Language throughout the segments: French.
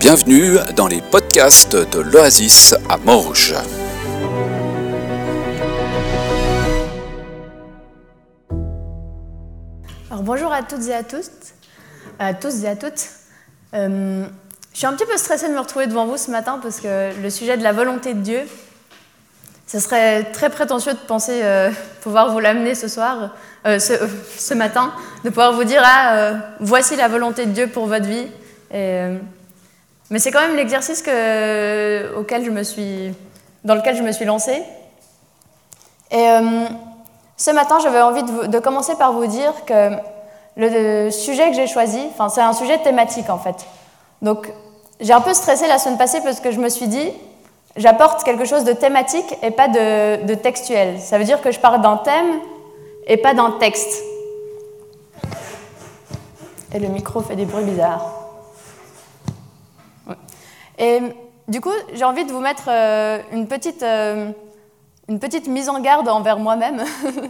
Bienvenue dans les podcasts de l'Oasis à Morges. Alors bonjour à toutes et à tous, à tous et à toutes. Euh, je suis un petit peu stressée de me retrouver devant vous ce matin parce que le sujet de la volonté de Dieu, ce serait très prétentieux de penser euh, pouvoir vous l'amener ce soir, euh, ce, ce, matin, de pouvoir vous dire ah voici la volonté de Dieu pour votre vie. Et, mais c'est quand même l'exercice auquel je me suis, dans lequel je me suis lancée. Et ce matin, j'avais envie de, commencer par vous dire que le sujet que j'ai choisi, c'est un sujet thématique en fait. Donc, j'ai un peu stressé la semaine passée parce que je me suis dit, j'apporte quelque chose de thématique et pas de textuel. Ça veut dire que je parle d'un thème et pas d'un texte. Et le micro fait des bruits bizarres. Et du coup, j'ai envie de vous mettre euh, une petite. Euh, une petite mise en garde envers moi-même.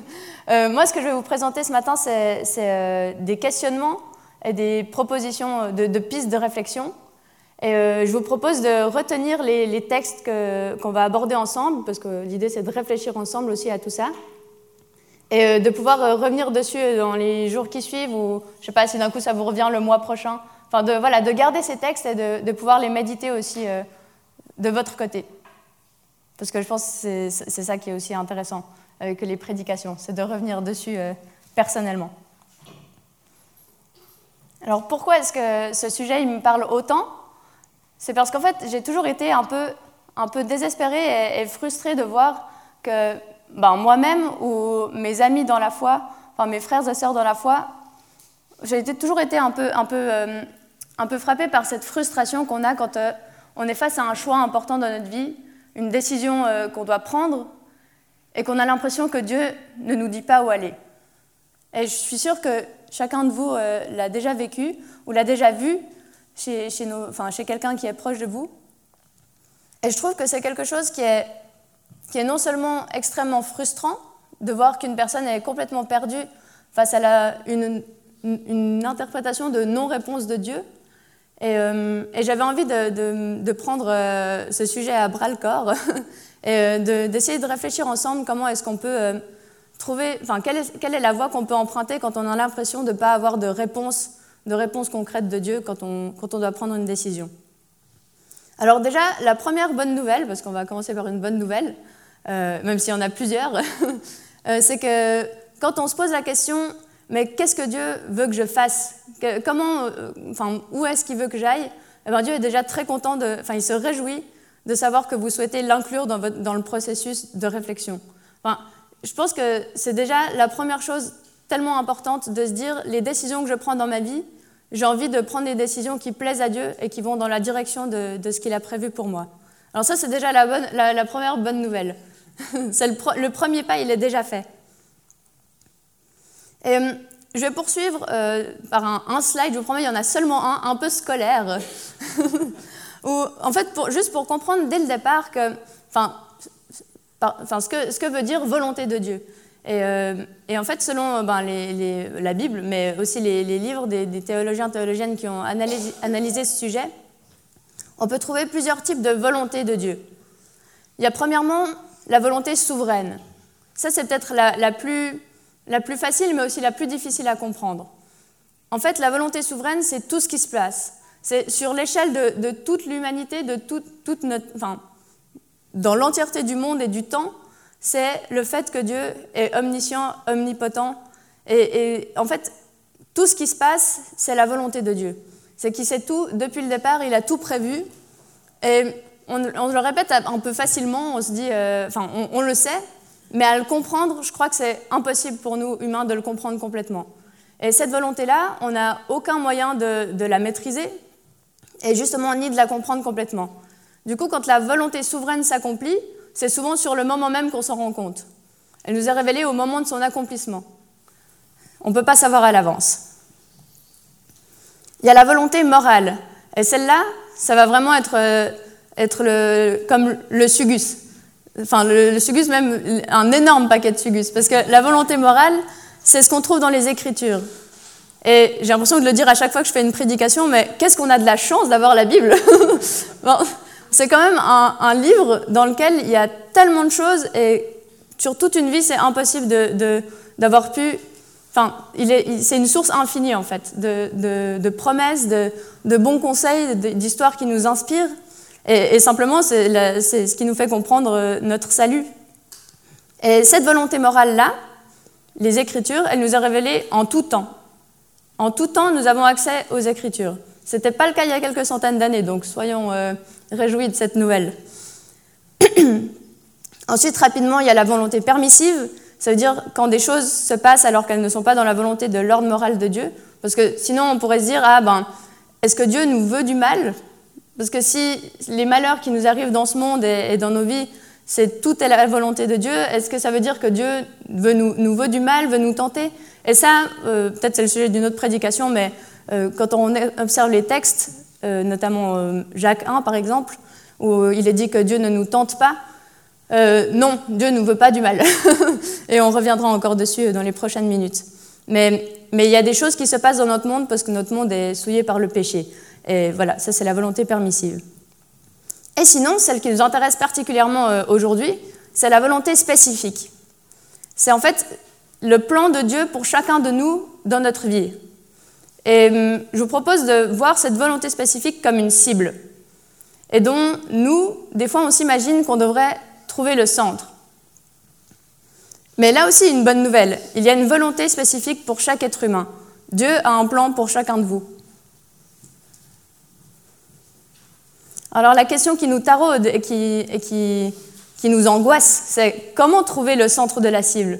euh, moi, ce que je vais vous présenter ce matin, c'est euh, des questionnements et des propositions de, pistes de réflexion. Et euh, je vous propose de retenir les, textes qu'on va aborder ensemble, parce que l'idée, c'est de réfléchir ensemble aussi à tout ça. Et euh, de pouvoir euh, revenir dessus dans les jours qui suivent, ou je ne sais pas si d'un coup ça vous revient le mois prochain. Enfin, de, voilà, de garder ces textes et de, pouvoir les méditer aussi euh, de votre côté. Parce que je pense que c'est ça qui est aussi intéressant avec les prédications, c'est de revenir dessus euh, personnellement. Alors pourquoi est-ce que ce sujet il me parle autant? C'est parce qu'en fait j'ai toujours été un peu, un peu désespérée et, et frustrée de voir que ben, moi-même ou mes amis dans la foi, enfin mes frères et sœurs dans la foi, j'ai toujours été un peu, un, peu, euh, un peu frappée par cette frustration qu'on a quand euh, on est face à un choix important dans notre vie une décision euh, qu'on doit prendre et qu'on a l'impression que Dieu ne nous dit pas où aller. Et je suis sûre que chacun de vous euh, l'a déjà vécu ou l'a déjà vu chez, chez, quelqu'un qui est proche de vous. Et je trouve que c'est quelque chose qui est, non seulement extrêmement frustrant de voir qu'une personne est complètement perdue face à une interprétation de non-réponse de Dieu, et, euh, et j'avais envie de, prendre euh, ce sujet à bras le corps et euh, d'essayer de, réfléchir ensemble comment est-ce qu'on peut trouver, enfin, quelle est, quelle est la voie qu'on peut emprunter quand on a l'impression de ne pas avoir de réponse, de réponse concrète de Dieu quand on, quand on doit prendre une décision. Alors déjà, la première bonne nouvelle, parce qu'on va commencer par une bonne nouvelle, même s'il y en a plusieurs, c'est que quand on se pose la question mais qu'est-ce que Dieu veut que je fasse? Comment, euh, enfin, où est-ce qu'il veut que j'aille? Eh bien, Dieu est déjà très content, de, enfin, il se réjouit de savoir que vous souhaitez l'inclure dans, le processus de réflexion. Enfin, je pense que c'est déjà la première chose tellement importante de se dire les décisions que je prends dans ma vie, j'ai envie de prendre des décisions qui plaisent à Dieu et qui vont dans la direction de, ce qu'il a prévu pour moi. Alors ça, c'est déjà la, bonne, la, première bonne nouvelle. le, pro, le premier pas, il est déjà fait. Et euh, je vais poursuivre euh, par un, slide, je vous promets, il y en a seulement un, un peu scolaire. En fait, juste pour comprendre dès le départ enfin, ce, que, veut dire volonté de Dieu. Et, euh, en fait, selon ben, la Bible, mais aussi les, livres des, des, théologiens théologiennes qui ont analysé, ce sujet, on peut trouver plusieurs types de volonté de Dieu. Il y a premièrement la volonté souveraine. Ça, c'est peut-être la, plus la plus facile, mais aussi la plus difficile à comprendre. En fait, la volonté souveraine, c'est tout ce qui se passe. C'est sur l'échelle de, toute l'humanité, de tout, toute notre, enfin, dans l'entièreté du monde et du temps, c'est le fait que Dieu est omniscient, omnipotent. Et, en fait, tout ce qui se passe, c'est la volonté de Dieu. C'est qu'il sait tout, depuis le départ, il a tout prévu. Et on, le répète un peu facilement, on se dit, euh, enfin, on le sait, mais à le comprendre, je crois que c'est impossible pour nous, humains, de le comprendre complètement. Et cette volonté-là, on n'a aucun moyen de, la maîtriser, et justement ni de la comprendre complètement. Du coup, quand la volonté souveraine s'accomplit, c'est souvent sur le moment même qu'on s'en rend compte. Elle nous est révélée au moment de son accomplissement. On ne peut pas savoir à l'avance. Il y a la volonté morale. Et celle-là, ça va vraiment être, euh, être le, comme le sugus enfin le, le, sugus même, un énorme paquet de sugus, parce que la volonté morale, c'est ce qu'on trouve dans les Écritures. Et j'ai l'impression de le dire à chaque fois que je fais une prédication, mais qu'est-ce qu'on a de la chance d'avoir la Bible C'est quand même un, livre dans lequel il y a tellement de choses et sur toute une vie, c'est impossible d'avoir pu Enfin, c'est une source infinie en fait de, promesses, de, bons conseils, d'histoires qui nous inspirent. Et, simplement, c'est ce qui nous fait comprendre euh, notre salut. Et cette volonté morale-là, les Écritures, elle nous est révélée en tout temps. En tout temps, nous avons accès aux Écritures. Ce n'était pas le cas il y a quelques centaines d'années, donc soyons euh, réjouis de cette nouvelle. Ensuite, rapidement, il y a la volonté permissive. Ça veut dire quand des choses se passent alors qu'elles ne sont pas dans la volonté de l'ordre moral de Dieu. Parce que sinon, on pourrait se dire, ah ben, est-ce que Dieu nous veut du mal? Parce que si les malheurs qui nous arrivent dans ce monde et, dans nos vies, c'est tout est la volonté de Dieu, est-ce que ça veut dire que Dieu veut nous, nous veut du mal, veut nous tenter? Et ça, euh, peut-être c'est le sujet d'une autre prédication, mais euh, quand on observe les textes, euh, notamment Jacques 1 par exemple, où il est dit que Dieu ne nous tente pas, non, Dieu ne veut pas du mal. et on reviendra encore dessus dans les prochaines minutes. Mais il y a des choses qui se passent dans notre monde parce que notre monde est souillé par le péché. Et voilà, ça c'est la volonté permissive. Et sinon, celle qui nous intéresse particulièrement euh, aujourd'hui, c'est la volonté spécifique. C'est en fait le plan de Dieu pour chacun de nous dans notre vie. Et hum, je vous propose de voir cette volonté spécifique comme une cible. Et dont nous, des fois, on s'imagine qu'on devrait trouver le centre. Mais là aussi, une bonne nouvelle. Il y a une volonté spécifique pour chaque être humain. Dieu a un plan pour chacun de vous. Alors la question qui nous taraude et qui, nous angoisse, c'est comment trouver le centre de la cible?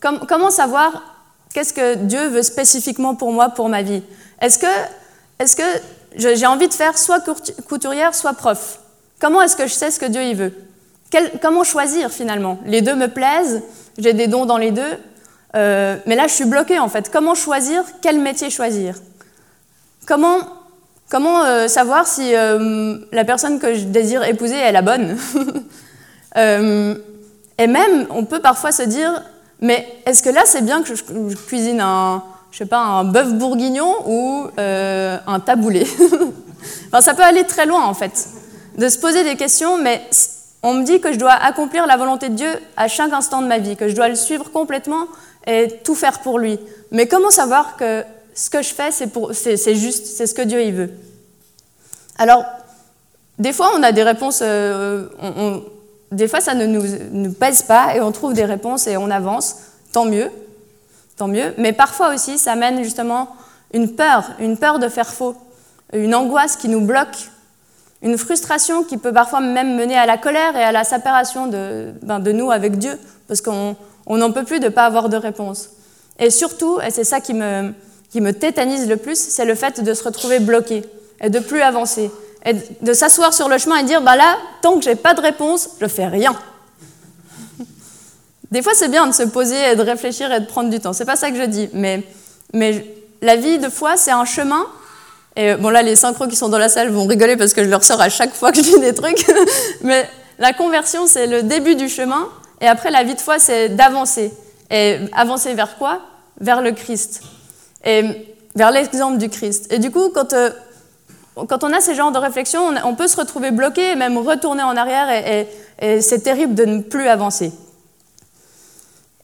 Comment savoir qu'est-ce que Dieu veut spécifiquement pour moi, pour ma vie? Est-ce que, est que j'ai envie de faire soit couturière, soit prof? Comment est-ce que je sais ce que Dieu y veut? Comment choisir finalement? Les deux me plaisent, j'ai des dons dans les deux, euh, mais là je suis bloquée en fait. Comment choisir? Quel métier choisir? Comment, comment euh, savoir si euh, la personne que je désire épouser est la bonne Et même, on peut parfois se dire, mais est-ce que là c'est bien que je, cuisine un, je sais pas, un bœuf bourguignon ou un taboulé enfin, Ça peut aller très loin en fait, de se poser des questions, mais on me dit que je dois accomplir la volonté de Dieu à chaque instant de ma vie, que je dois le suivre complètement et tout faire pour lui. Mais comment savoir que ce que je fais, c'est juste, c'est ce que Dieu y veut Alors, des fois, on a des réponses, euh, des fois, ça ne nous, pèse pas et on trouve des réponses et on avance, tant mieux, tant mieux. Mais parfois aussi, ça mène justement une peur, une peur de faire faux, une angoisse qui nous bloque une frustration qui peut parfois même mener à la colère et à la séparation de, ben, de nous avec Dieu, parce qu'on n'en peut plus de ne pas avoir de réponse. Et surtout, et c'est ça qui me, qui me tétanise le plus, c'est le fait de se retrouver bloqué et de plus avancer. Et de s'asseoir sur le chemin et dire, bah là, tant que j'ai pas de réponse, je fais rien. Des fois, c'est bien de se poser et de réfléchir et de prendre du temps. C'est pas ça que je dis, mais, mais la vie de foi, c'est un chemin et bon, là, les synchros qui sont dans la salle vont rigoler parce que je leur sors à chaque fois que je dis des trucs. Mais la conversion, c'est le début du chemin. Et après, la vie de foi, c'est d'avancer. Et avancer vers quoi? Vers le Christ. Et vers l'exemple du Christ. Et du coup, quand, euh, quand on a ces genres de réflexions, on, peut se retrouver bloqué et même retourner en arrière. Et, c'est terrible de ne plus avancer.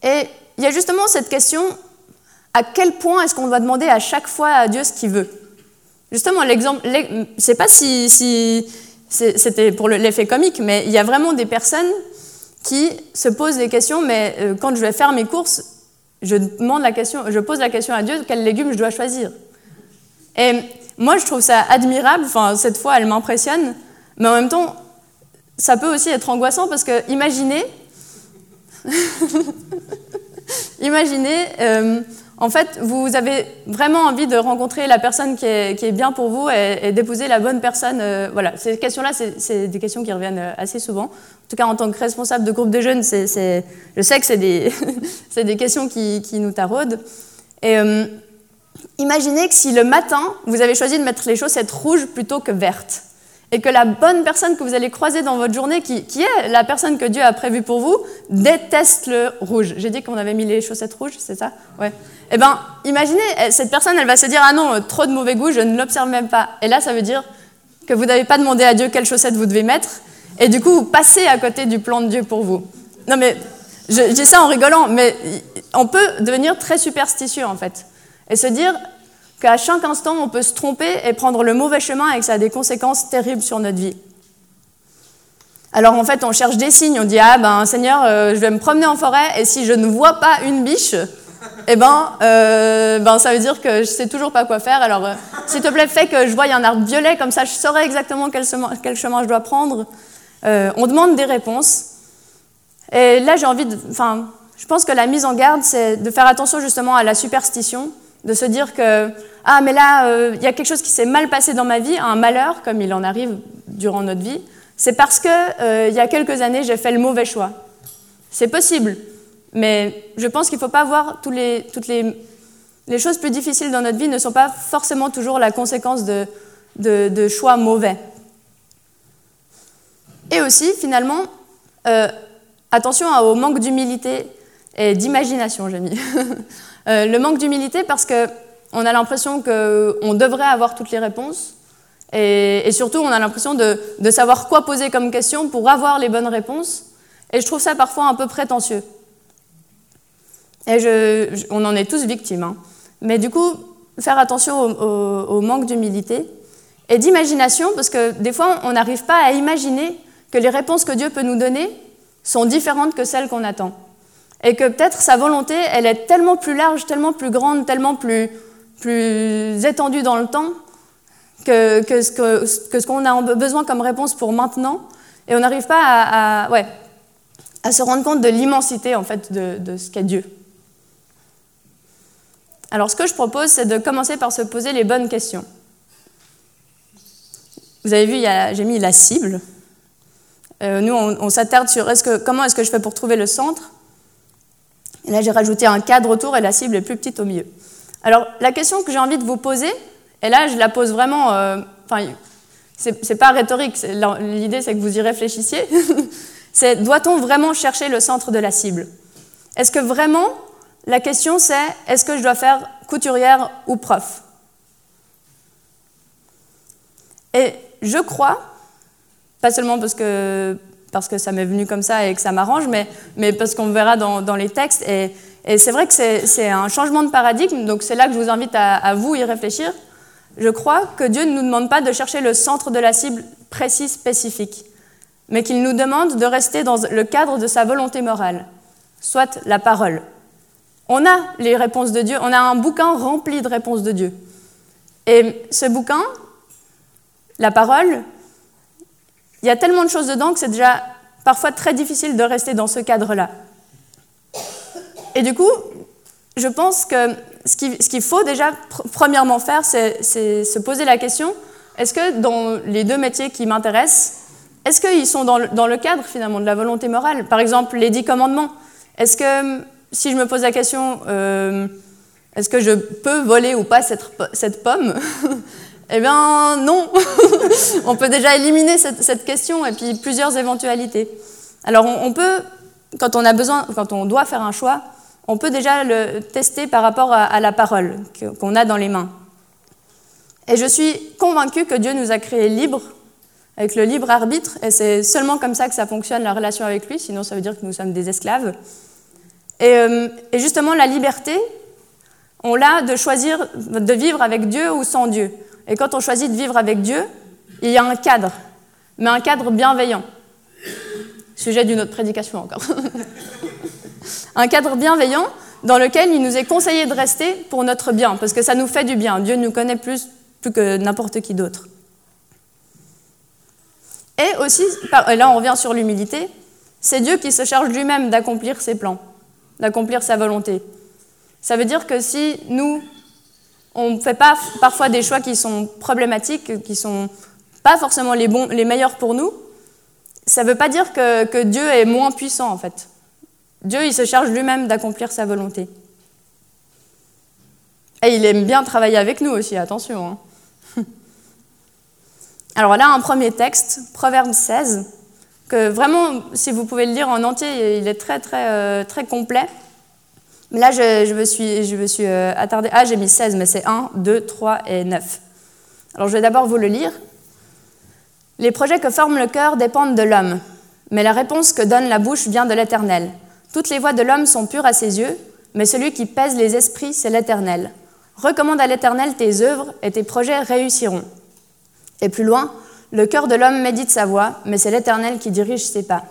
Et il y a justement cette question à quel point est-ce qu'on doit demander à chaque fois à Dieu ce qu'il veut? Justement, l'exemple, je ne sais pas si, c'était pour l'effet comique, mais il y a vraiment des personnes qui se posent des questions, mais euh, quand je vais faire mes courses, je, demande la question, je pose la question à Dieu, quels légumes je dois choisir. Et moi, je trouve ça admirable, enfin, cette fois, elle m'impressionne, mais en même temps, ça peut aussi être angoissant parce que, imaginez, imaginez, euh, en fait, vous avez vraiment envie de rencontrer la personne qui est, bien pour vous et, d'épouser la bonne personne. Euh, voilà, ces questions-là, c'est des questions qui reviennent euh, assez souvent. En tout cas, en tant que responsable de groupe de jeunes, je sais que c'est des, questions qui, nous taraudent. Et euh, imaginez que si le matin, vous avez choisi de mettre les chaussettes rouges plutôt que vertes, et que la bonne personne que vous allez croiser dans votre journée, qui, est la personne que Dieu a prévue pour vous, déteste le rouge. J'ai dit qu'on avait mis les chaussettes rouges, c'est ça? Ouais. Eh bien, imaginez, cette personne, elle va se dire Ah non, trop de mauvais goût, je ne l'observe même pas. Et là, ça veut dire que vous n'avez pas demandé à Dieu quelles chaussettes vous devez mettre, et du coup, vous passez à côté du plan de Dieu pour vous. Non, mais je, dis ça en rigolant, mais on peut devenir très superstitieux, en fait, et se dire qu'à chaque instant, on peut se tromper et prendre le mauvais chemin et que ça a des conséquences terribles sur notre vie. Alors en fait, on cherche des signes, on dit Ah ben Seigneur, euh, je vais me promener en forêt et si je ne vois pas une biche, eh ben, euh, ben ça veut dire que je sais toujours pas quoi faire. Alors euh, s'il te plaît, fais que je voie un arbre violet, comme ça je saurai exactement quel chemin je dois prendre. On demande des réponses. Et là, j'ai envie de. Enfin, je pense que la mise en garde, c'est de faire attention justement à la superstition de se dire que ah mais là euh, il y a quelque chose qui s'est mal passé dans ma vie, un malheur comme il en arrive durant notre vie, c'est parce que euh, il y a quelques années j'ai fait le mauvais choix. C'est possible, mais je pense qu'il ne faut pas voir les, toutes les, choses plus difficiles dans notre vie ne sont pas forcément toujours la conséquence de, choix mauvais. Et aussi finalement euh, attention au manque d'humilité et d'imagination, j'ai mis. Euh, le manque d'humilité parce qu'on a l'impression qu'on devrait avoir toutes les réponses. Et, surtout, on a l'impression de, savoir quoi poser comme question pour avoir les bonnes réponses. Et je trouve ça parfois un peu prétentieux. Et on en est tous victimes. Hein. Mais du coup, faire attention au, manque d'humilité et d'imagination, parce que des fois, on n'arrive pas à imaginer que les réponses que Dieu peut nous donner sont différentes que celles qu'on attend et que peut-être sa volonté, elle est tellement plus large, tellement plus grande, tellement plus, plus étendue dans le temps que, que ce qu'on que, a besoin comme réponse pour maintenant, et on n'arrive pas à, ouais, à se rendre compte de l'immensité en fait de, de ce qu'est Dieu. Alors ce que je propose, c'est de commencer par se poser les bonnes questions. Vous avez vu, j'ai mis la cible. Euh, nous, on, s'attarde sur comment est-ce que je fais pour trouver le centre et là, j'ai rajouté un cadre autour et la cible est plus petite au milieu. Alors, la question que j'ai envie de vous poser, et là, je la pose vraiment. Euh, enfin, c'est pas rhétorique, l'idée, c'est que vous y réfléchissiez. c'est doit-on vraiment chercher le centre de la cible? Est-ce que vraiment, la question, c'est est-ce que je dois faire couturière ou prof? Et je crois, pas seulement parce que parce que ça m'est venu comme ça et que ça m'arrange, mais, mais parce qu'on verra dans, dans, les textes. Et, et c'est vrai que c'est un changement de paradigme, donc c'est là que je vous invite à, à, vous y réfléchir. Je crois que Dieu ne nous demande pas de chercher le centre de la cible précis, spécifique, mais qu'il nous demande de rester dans le cadre de sa volonté morale, soit la parole. On a les réponses de Dieu, on a un bouquin rempli de réponses de Dieu. Et ce bouquin, la parole, il y a tellement de choses dedans que c'est déjà parfois très difficile de rester dans ce cadre-là. Et du coup, je pense que ce qu'il faut déjà premièrement faire, c'est se poser la question, est-ce que dans les deux métiers qui m'intéressent, est-ce qu'ils sont dans le, cadre finalement de la volonté morale? Par exemple, les dix commandements. Est-ce que si je me pose la question, euh, est-ce que je peux voler ou pas cette, cette pomme? Eh bien non, on peut déjà éliminer cette, question et puis plusieurs éventualités. Alors on, peut, quand on a besoin, quand on doit faire un choix, on peut déjà le tester par rapport à, la parole qu'on a dans les mains. Et je suis convaincue que Dieu nous a créés libres, avec le libre arbitre, et c'est seulement comme ça que ça fonctionne la relation avec lui, sinon ça veut dire que nous sommes des esclaves. Et, euh, et justement, la liberté, on l'a de choisir de vivre avec Dieu ou sans Dieu. Et quand on choisit de vivre avec Dieu, il y a un cadre, mais un cadre bienveillant. Sujet d'une autre prédication encore. un cadre bienveillant dans lequel il nous est conseillé de rester pour notre bien, parce que ça nous fait du bien. Dieu nous connaît plus, plus que n'importe qui d'autre. Et aussi, et là on revient sur l'humilité, c'est Dieu qui se charge lui-même d'accomplir ses plans, d'accomplir sa volonté. Ça veut dire que si nous, on fait pas parfois des choix qui sont problématiques, qui sont pas forcément les, bons, les meilleurs pour nous, ça ne veut pas dire que, Dieu est moins puissant en fait. Dieu, il se charge lui-même d'accomplir sa volonté. Et il aime bien travailler avec nous aussi, attention. Hein. Alors là, un premier texte, Proverbe 16, que vraiment, si vous pouvez le lire en entier, il est très, très, euh, très complet. Mais là, je, me suis, je me suis euh, attardée. Ah, j'ai mis 16, mais c'est 1, 2, 3 et 9. Alors, je vais d'abord vous le lire. Les projets que forme le cœur dépendent de l'homme, mais la réponse que donne la bouche vient de l'Éternel. Toutes les voies de l'homme sont pures à ses yeux, mais celui qui pèse les esprits, c'est l'Éternel. Recommande à l'Éternel tes œuvres, et tes projets réussiront. Et plus loin, le cœur de l'homme médite sa voie, mais c'est l'Éternel qui dirige ses pas.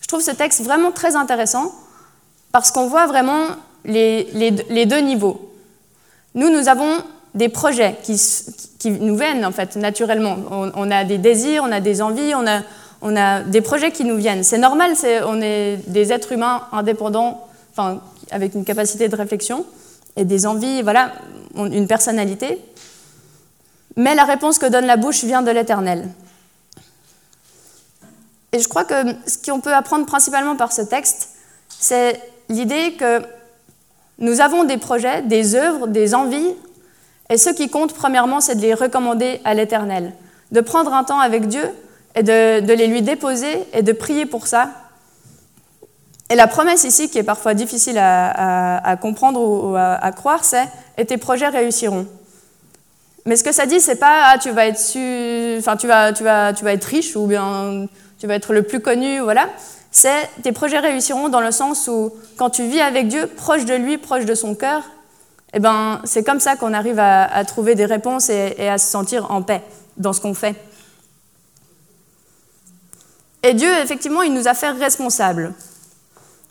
Je trouve ce texte vraiment très intéressant parce qu'on voit vraiment les, deux niveaux. Nous, nous avons des projets qui, nous viennent en fait naturellement. On, a des désirs, on a des envies, on a, on a des projets qui nous viennent. C'est normal, on est des êtres humains indépendants, enfin, avec une capacité de réflexion et des envies, voilà, une personnalité. Mais la réponse que donne la bouche vient de l'Éternel. Et je crois que ce qu'on peut apprendre principalement par ce texte, c'est l'idée que nous avons des projets, des œuvres, des envies, et ce qui compte premièrement, c'est de les recommander à l'Éternel, de prendre un temps avec Dieu et de, les lui déposer et de prier pour ça. Et la promesse ici, qui est parfois difficile à, comprendre ou à, à croire, c'est et tes projets réussiront. Mais ce que ça dit, c'est pas ah, tu vas être enfin tu vas, tu vas, tu vas être riche ou bien tu vas être le plus connu, voilà. C'est tes projets réussiront dans le sens où quand tu vis avec Dieu, proche de lui, proche de son cœur, eh ben c'est comme ça qu'on arrive à, trouver des réponses et, à se sentir en paix dans ce qu'on fait. Et Dieu, effectivement, il nous a fait responsables.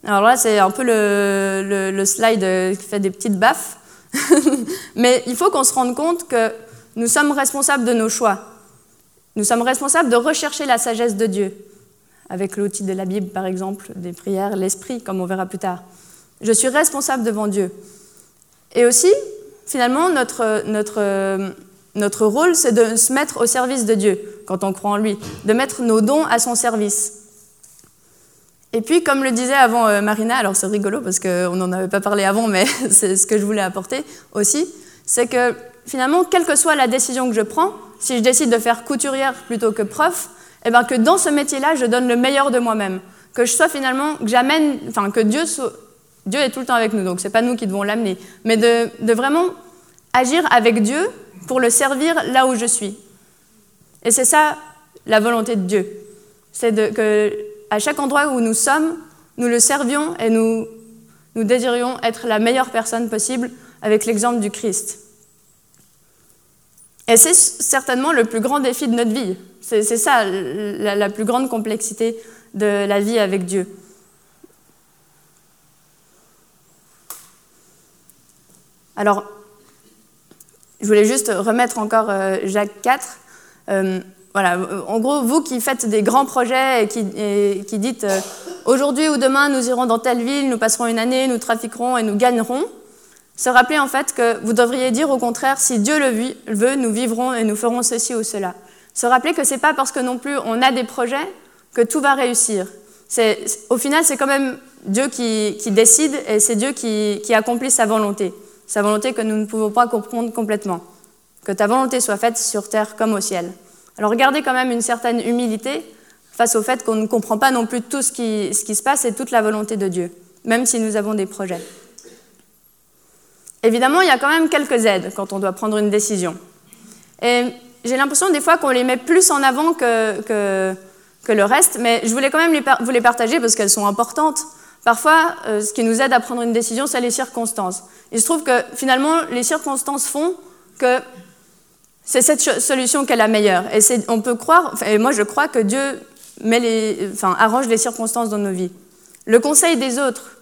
Alors là, c'est un peu le, le, le slide qui fait des petites baffes. Mais il faut qu'on se rende compte que nous sommes responsables de nos choix. Nous sommes responsables de rechercher la sagesse de Dieu, avec l'outil de la Bible, par exemple, des prières, l'esprit, comme on verra plus tard. Je suis responsable devant Dieu. Et aussi, finalement, notre, notre, notre rôle, c'est de se mettre au service de Dieu, quand on croit en lui, de mettre nos dons à son service. Et puis, comme le disait avant euh, Marina, alors c'est rigolo parce qu'on n'en avait pas parlé avant, mais c'est ce que je voulais apporter aussi, c'est que finalement, quelle que soit la décision que je prends, si je décide de faire couturière plutôt que prof, eh ben que dans ce métier-là, je donne le meilleur de moi-même. Que je sois finalement, que j'amène, enfin que Dieu, soit, Dieu est tout le temps avec nous, donc c'est pas nous qui devons l'amener, mais de, de vraiment agir avec Dieu pour le servir là où je suis. Et c'est ça la volonté de Dieu. C'est que à chaque endroit où nous sommes, nous le servions et nous, nous désirions être la meilleure personne possible avec l'exemple du Christ. Et c'est certainement le plus grand défi de notre vie. C'est ça la, plus grande complexité de la vie avec Dieu. Alors, je voulais juste remettre encore euh, Jacques 4 voilà, en gros, vous qui faites des grands projets et qui, dites euh, aujourd'hui ou demain nous irons dans telle ville, nous passerons une année, nous trafiquerons et nous gagnerons, se rappeler en fait que vous devriez dire au contraire si Dieu le veut, nous vivrons et nous ferons ceci ou cela. Se rappeler que c'est pas parce que non plus on a des projets que tout va réussir. Au final, c'est quand même Dieu qui, décide et c'est Dieu qui, accomplit sa volonté. Sa volonté que nous ne pouvons pas comprendre complètement. Que ta volonté soit faite sur terre comme au ciel. Alors regardez quand même une certaine humilité face au fait qu'on ne comprend pas non plus tout ce qui, ce qui se passe et toute la volonté de Dieu, même si nous avons des projets. Évidemment, il y a quand même quelques aides quand on doit prendre une décision. Et j'ai l'impression des fois qu'on les met plus en avant que, le reste, mais je voulais quand même vous les partager parce qu'elles sont importantes. Parfois, euh, ce qui nous aide à prendre une décision, c'est les circonstances. Il se trouve que finalement, les circonstances font que c'est cette solution qui est la meilleure. Et on peut croire, et moi je crois que Dieu les, arrange les circonstances dans nos vies. Le conseil des autres.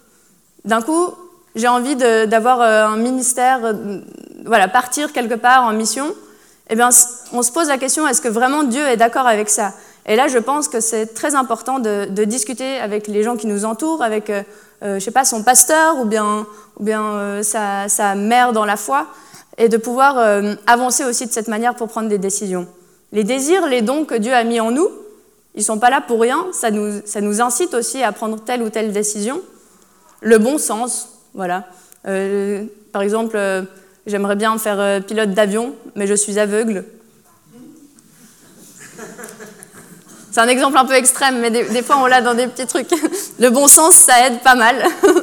D'un coup, j'ai envie d'avoir euh, un ministère, euh, voilà, partir quelque part en mission. Eh bien, on se pose la question est-ce que vraiment Dieu est d'accord avec ça? Et là, je pense que c'est très important de, discuter avec les gens qui nous entourent, avec, euh, je sais pas, son pasteur ou bien, sa, mère dans la foi et de pouvoir euh, avancer aussi de cette manière pour prendre des décisions. Les désirs, les dons que Dieu a mis en nous, ils sont pas là pour rien, ça nous incite aussi à prendre telle ou telle décision. Le bon sens, voilà. Euh, par exemple, euh, j'aimerais bien faire pilote d'avion, mais je suis aveugle. C'est un exemple un peu extrême, mais des, fois on l'a dans des petits trucs. Le bon sens, ça aide pas mal.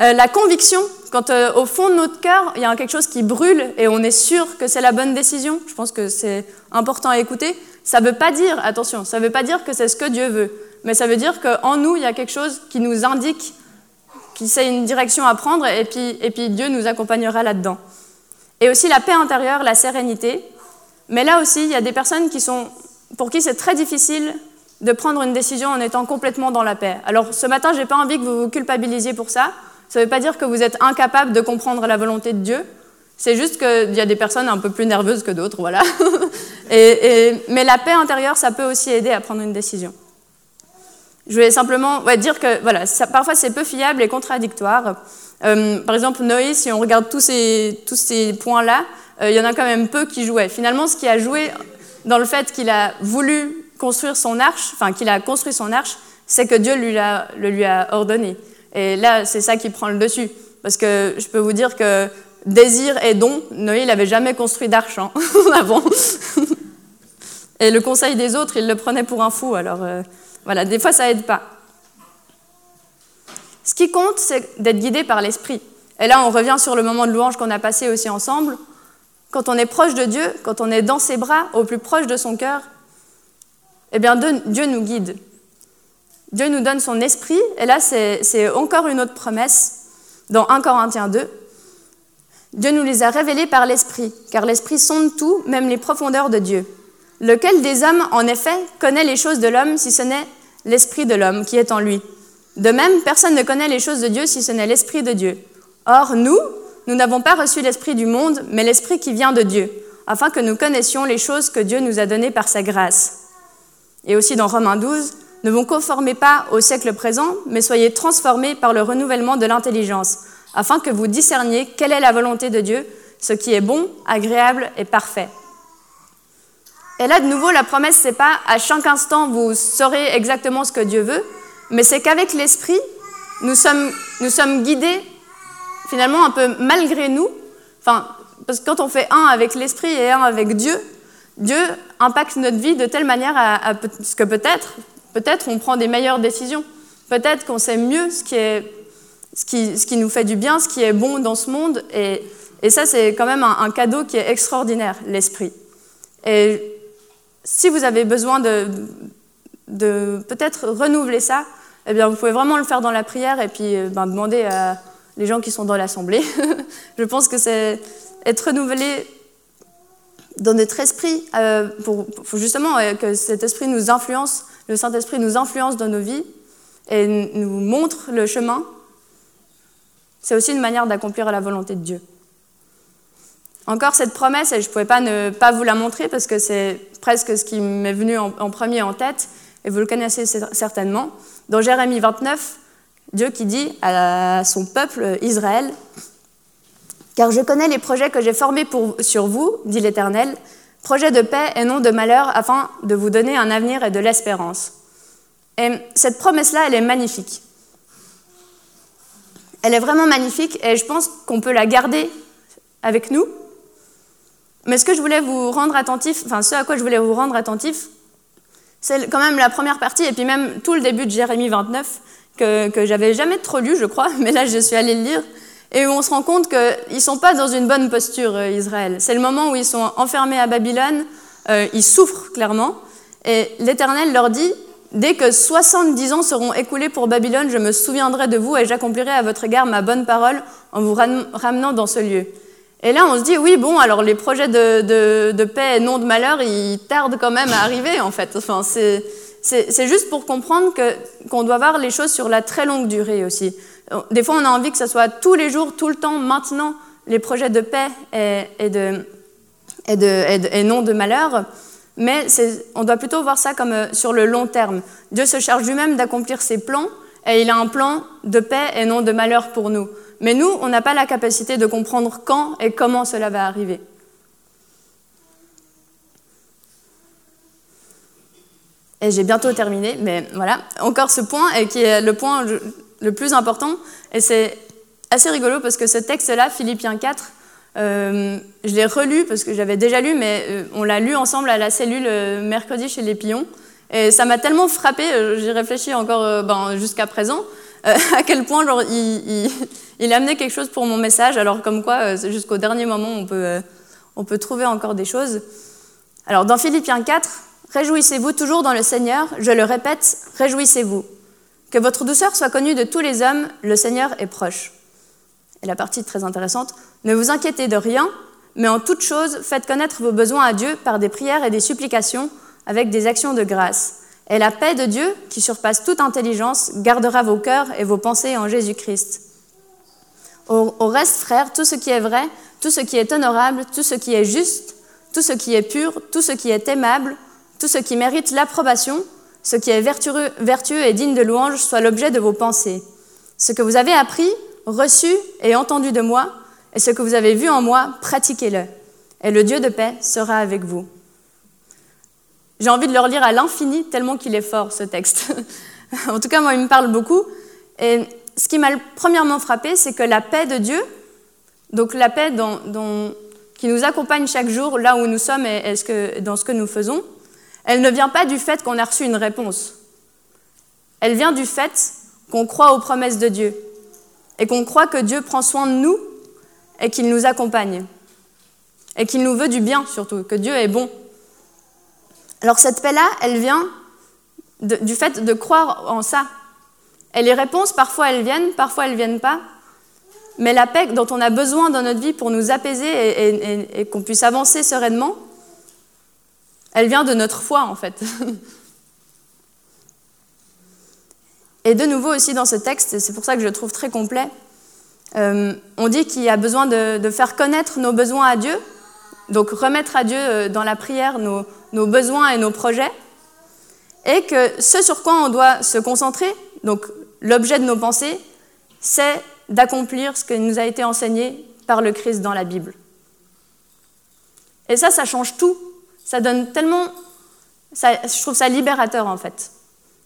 Euh, la conviction, quand euh, au fond de notre cœur, il y a quelque chose qui brûle et on est sûr que c'est la bonne décision, je pense que c'est important à écouter, ça ne veut pas dire, attention, ça ne veut pas dire que c'est ce que Dieu veut, mais ça veut dire qu'en nous, il y a quelque chose qui nous indique qui c'est une direction à prendre et puis, et puis Dieu nous accompagnera là-dedans. Et aussi la paix intérieure, la sérénité. Mais là aussi, il y a des personnes qui sont, pour qui c'est très difficile de prendre une décision en étant complètement dans la paix. Alors ce matin, je n'ai pas envie que vous vous culpabilisiez pour ça. Ça ne veut pas dire que vous êtes incapable de comprendre la volonté de Dieu. C'est juste qu'il y a des personnes un peu plus nerveuses que d'autres, voilà. mais la paix intérieure, ça peut aussi aider à prendre une décision. Je voulais simplement dire que voilà, parfois c'est peu fiable et contradictoire. Euh, par exemple, Noé, si on regarde tous ces, tous ces points-là, euh, il y en a quand même peu qui jouaient. Finalement, ce qui a joué dans le fait qu'il a voulu construire son arche, enfin qu'il a construit son arche, c'est que Dieu lui a, le lui a ordonné. Et là, c'est ça qui prend le dessus. Parce que je peux vous dire que désir et don, Noé, n'avait jamais construit d'arche hein, avant. et le conseil des autres, il le prenait pour un fou. Alors euh, voilà, des fois, ça aide pas. Ce qui compte, c'est d'être guidé par l'esprit. Et là, on revient sur le moment de louange qu'on a passé aussi ensemble. Quand on est proche de Dieu, quand on est dans ses bras, au plus proche de son cœur, eh bien, Dieu nous guide. Dieu nous donne son esprit, et là c'est encore une autre promesse dans 1 Corinthiens 2. Dieu nous les a révélés par l'esprit, car l'esprit sonde tout, même les profondeurs de Dieu. Lequel des hommes, en effet, connaît les choses de l'homme si ce n'est l'esprit de l'homme qui est en lui? De même, personne ne connaît les choses de Dieu si ce n'est l'esprit de Dieu. Or, nous, nous n'avons pas reçu l'esprit du monde, mais l'esprit qui vient de Dieu, afin que nous connaissions les choses que Dieu nous a données par sa grâce. Et aussi dans Romains 12, ne vous conformez pas au siècle présent, mais soyez transformés par le renouvellement de l'intelligence, afin que vous discerniez quelle est la volonté de Dieu, ce qui est bon, agréable et parfait. Et là, de nouveau, la promesse, c'est pas à chaque instant vous saurez exactement ce que Dieu veut, mais c'est qu'avec l'Esprit, nous sommes, guidés finalement un peu malgré nous. Enfin, parce que quand on fait un avec l'Esprit et un avec Dieu, Dieu impacte notre vie de telle manière à, ce que peut-être, Peut-être on prend des meilleures décisions. Peut-être qu'on sait mieux ce qui, est, ce, qui, ce qui, nous fait du bien, ce qui est bon dans ce monde. Et, ça, c'est quand même un, cadeau qui est extraordinaire, l'esprit. Et si vous avez besoin de, peut-être renouveler ça, eh bien, vous pouvez vraiment le faire dans la prière et puis euh, ben, demander à les gens qui sont dans l'assemblée. Je pense que c'est être renouvelé dans notre esprit, euh, pour, pour, justement euh, que cet esprit nous influence le Saint-Esprit nous influence dans nos vies et nous montre le chemin, c'est aussi une manière d'accomplir la volonté de Dieu. Encore cette promesse, et je ne pouvais pas ne pas vous la montrer parce que c'est presque ce qui m'est venu en, premier en tête, et vous le connaissez certainement. Dans Jérémie 29, Dieu qui dit à son peuple Israël, Car je connais les projets que j'ai formés pour, sur vous, dit l'Éternel, projet de paix et non de malheur, afin de vous donner un avenir et de l'espérance. Et cette promesse-là, elle est magnifique. Elle est vraiment magnifique et je pense qu'on peut la garder avec nous. Mais ce que je voulais vous rendre attentif, enfin ce à quoi je voulais vous rendre attentif, c'est quand même la première partie et puis même tout le début de Jérémie 29 que, que j'avais jamais trop lu, je crois, mais là je suis allée le lire et où on se rend compte qu'ils ne sont pas dans une bonne posture, euh, Israël. C'est le moment où ils sont enfermés à Babylone, euh, ils souffrent clairement, et l'Éternel leur dit, dès que 70 ans seront écoulés pour Babylone, je me souviendrai de vous et j'accomplirai à votre égard ma bonne parole en vous ramenant dans ce lieu. Et là, on se dit, oui, bon, alors les projets de, paix et non de malheur, ils tardent quand même à arriver, en fait. Enfin, c'est juste pour comprendre qu'on doit voir les choses sur la très longue durée aussi. Des fois, on a envie que ce soit tous les jours, tout le temps, maintenant, les projets de paix et, de, et, non de malheur. Mais on doit plutôt voir ça comme euh, sur le long terme. Dieu se charge lui-même d'accomplir ses plans et il a un plan de paix et non de malheur pour nous. Mais nous, on n'a pas la capacité de comprendre quand et comment cela va arriver. Et j'ai bientôt terminé, mais voilà, encore ce point, et qui est le point le plus important. Et c'est assez rigolo parce que ce texte-là, Philippiens 4, je l'ai relu parce que j'avais déjà lu, mais on l'a lu ensemble à la cellule mercredi chez les Pions. Et ça m'a tellement frappé, j'y réfléchis encore ben, jusqu'à présent, à quel point genre, il, il, a amené quelque chose pour mon message, alors comme quoi jusqu'au dernier moment on peut, on peut trouver encore des choses. Alors dans Philippiens 4, Réjouissez-vous toujours dans le Seigneur, je le répète, réjouissez-vous. Que votre douceur soit connue de tous les hommes, le Seigneur est proche. Et la partie très intéressante, ne vous inquiétez de rien, mais en toute chose, faites connaître vos besoins à Dieu par des prières et des supplications, avec des actions de grâce. Et la paix de Dieu, qui surpasse toute intelligence, gardera vos cœurs et vos pensées en Jésus-Christ. Au, reste, frères, tout ce qui est vrai, tout ce qui est honorable, tout ce qui est juste, tout ce qui est pur, tout ce qui est aimable, tout ce qui mérite l'approbation, ce qui est vertueux et digne de louange, soit l'objet de vos pensées. Ce que vous avez appris, reçu et entendu de moi, et ce que vous avez vu en moi, pratiquez-le. Et le Dieu de paix sera avec vous. J'ai envie de le relire à l'infini, tellement qu'il est fort, ce texte. en tout cas, moi, il me parle beaucoup. Et ce qui m'a premièrement frappé, c'est que la paix de Dieu, donc la paix qui nous accompagne chaque jour, là où nous sommes et, dans ce que nous faisons, elle ne vient pas du fait qu'on a reçu une réponse. Elle vient du fait qu'on croit aux promesses de Dieu et qu'on croit que Dieu prend soin de nous et qu'il nous accompagne et qu'il nous veut du bien surtout, que Dieu est bon. Alors cette paix-là, elle vient du fait de croire en ça. Et les réponses, parfois elles viennent, parfois elles ne viennent pas. Mais la paix dont on a besoin dans notre vie pour nous apaiser et qu'on puisse avancer sereinement, elle vient de notre foi, en fait. Et de nouveau aussi dans ce texte, c'est pour ça que je le trouve très complet, euh, on dit qu'il y a besoin de, faire connaître nos besoins à Dieu, donc remettre à Dieu euh, dans la prière nos, nos besoins et nos projets, et que ce sur quoi on doit se concentrer, donc l'objet de nos pensées, c'est d'accomplir ce qui nous a été enseigné par le Christ dans la Bible. Et ça, ça change tout ça donne tellement... je trouve ça libérateur en fait.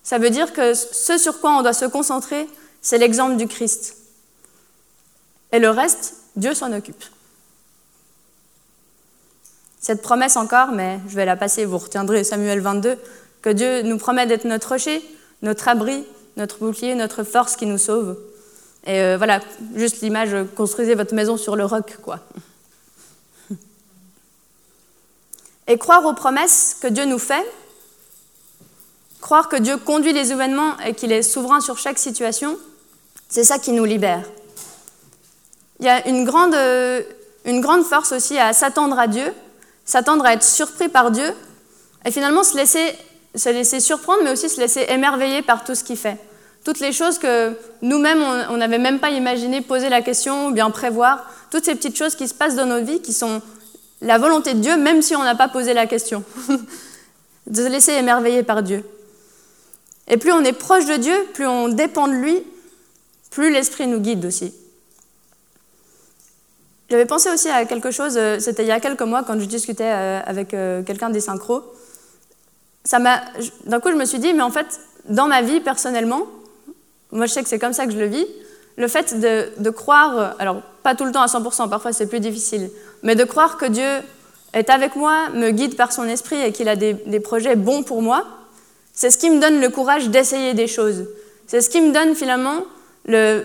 Ça veut dire que ce sur quoi on doit se concentrer, c'est l'exemple du Christ. Et le reste, Dieu s'en occupe. Cette promesse encore, mais je vais la passer, vous retiendrez Samuel 22, que Dieu nous promet d'être notre rocher, notre abri, notre bouclier, notre force qui nous sauve. Et euh, voilà, juste l'image, construisez votre maison sur le roc, quoi. Et croire aux promesses que Dieu nous fait, croire que Dieu conduit les événements et qu'il est souverain sur chaque situation, c'est ça qui nous libère. Il y a une grande, une grande force aussi à s'attendre à Dieu, s'attendre à être surpris par Dieu, et finalement se laisser, se laisser surprendre, mais aussi se laisser émerveiller par tout ce qu'il fait. Toutes les choses que nous-mêmes, on n'avait même pas imaginé poser la question ou bien prévoir, toutes ces petites choses qui se passent dans nos vies, qui sont la volonté de Dieu, même si on n'a pas posé la question. de se laisser émerveiller par Dieu. Et plus on est proche de Dieu, plus on dépend de lui, plus l'Esprit nous guide aussi. J'avais pensé aussi à quelque chose, euh, c'était il y a quelques mois quand je discutais euh, avec euh, quelqu'un des synchros. Ça m'a, d'un coup, je me suis dit, mais en fait, dans ma vie personnellement, moi je sais que c'est comme ça que je le vis, le fait de, de croire, alors pas tout le temps à 100%, parfois c'est plus difficile, mais de croire que Dieu est avec moi, me guide par son esprit et qu'il a des, projets bons pour moi, c'est ce qui me donne le courage d'essayer des choses. C'est ce qui me donne finalement le,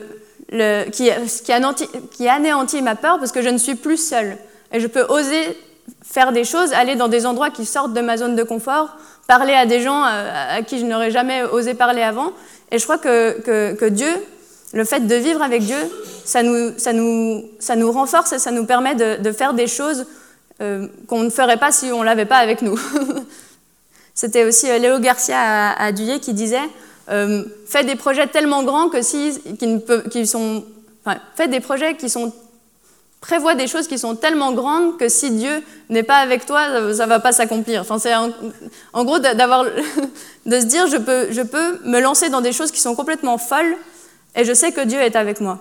qui, anéantit ma peur parce que je ne suis plus seule. Et je peux oser faire des choses, aller dans des endroits qui sortent de ma zone de confort, parler à des gens euh, à, qui je n'aurais jamais osé parler avant. Et je crois que, que, Dieu, le fait de vivre avec Dieu, ça nous, ça nous, ça nous renforce et ça nous permet de, faire des choses euh, qu'on ne ferait pas si on ne l'avait pas avec nous. C'était aussi euh, Léo Garcia à, à qui disait euh, Faites des projets tellement grands que si, qui, sont. Enfin, faites des projets qui sont. Prévois des choses qui sont tellement grandes que si Dieu n'est pas avec toi, ça ne va pas s'accomplir. Enfin, c'est en, en, gros d'avoir, de se dire je peux, je peux me lancer dans des choses qui sont complètement folles et je sais que Dieu est avec moi.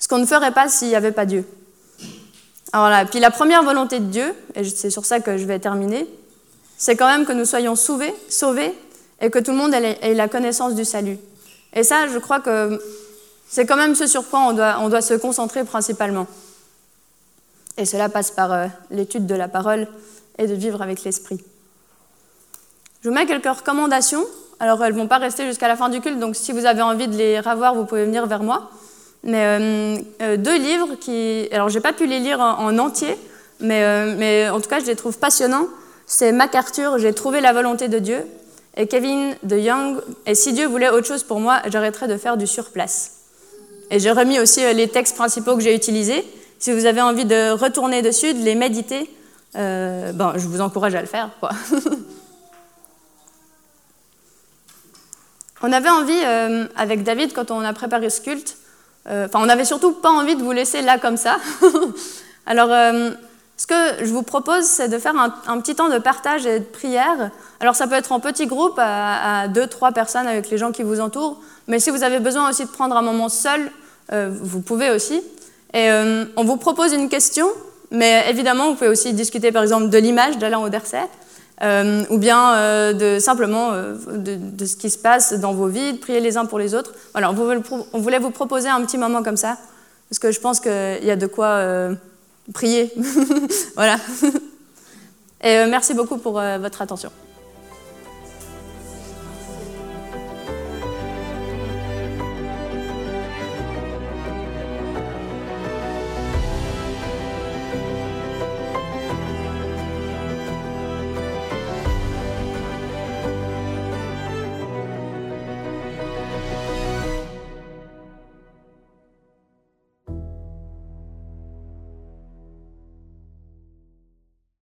Ce qu'on ne ferait pas s'il n'y avait pas Dieu. Alors là, puis la première volonté de Dieu, et c'est sur ça que je vais terminer, c'est quand même que nous soyons sauvés, sauvés et que tout le monde ait la connaissance du salut. Et ça, je crois que c'est quand même ce sur quoi on doit, se concentrer principalement. Et cela passe par l'étude de la parole et de vivre avec l'esprit. Je vous mets quelques recommandations. Alors, elles ne vont pas rester jusqu'à la fin du culte, donc si vous avez envie de les revoir, vous pouvez venir vers moi. Mais deux livres qui. Alors, je n'ai pas pu les lire en, entier, mais, mais, en tout cas, je les trouve passionnants. C'est MacArthur, J'ai trouvé la volonté de Dieu, et Kevin de Young, Et si Dieu voulait autre chose pour moi, j'arrêterais de faire du surplace. Et j'ai remis aussi les textes principaux que j'ai utilisés. Si vous avez envie de retourner dessus, de les méditer, euh, ben, je vous encourage à le faire. On avait envie, euh, avec David, quand on a préparé ce culte, euh, enfin, on n'avait surtout pas envie de vous laisser là comme ça. Alors, ce que je vous propose, c'est de faire un, petit temps de partage et de prière. Alors, ça peut être en petit groupe, à, deux, trois personnes avec les gens qui vous entourent. Mais si vous avez besoin aussi de prendre un moment seul, vous pouvez aussi. Et on vous propose une question mais évidemment, vous pouvez aussi discuter par exemple de l'image d'Alain Auderset, euh, ou bien euh, de, simplement euh, de, ce qui se passe dans vos vies, de prier les uns pour les autres. Voilà, on voulait vous proposer un petit moment comme ça, parce que je pense qu'il y a de quoi prier. voilà. Et merci beaucoup pour votre attention.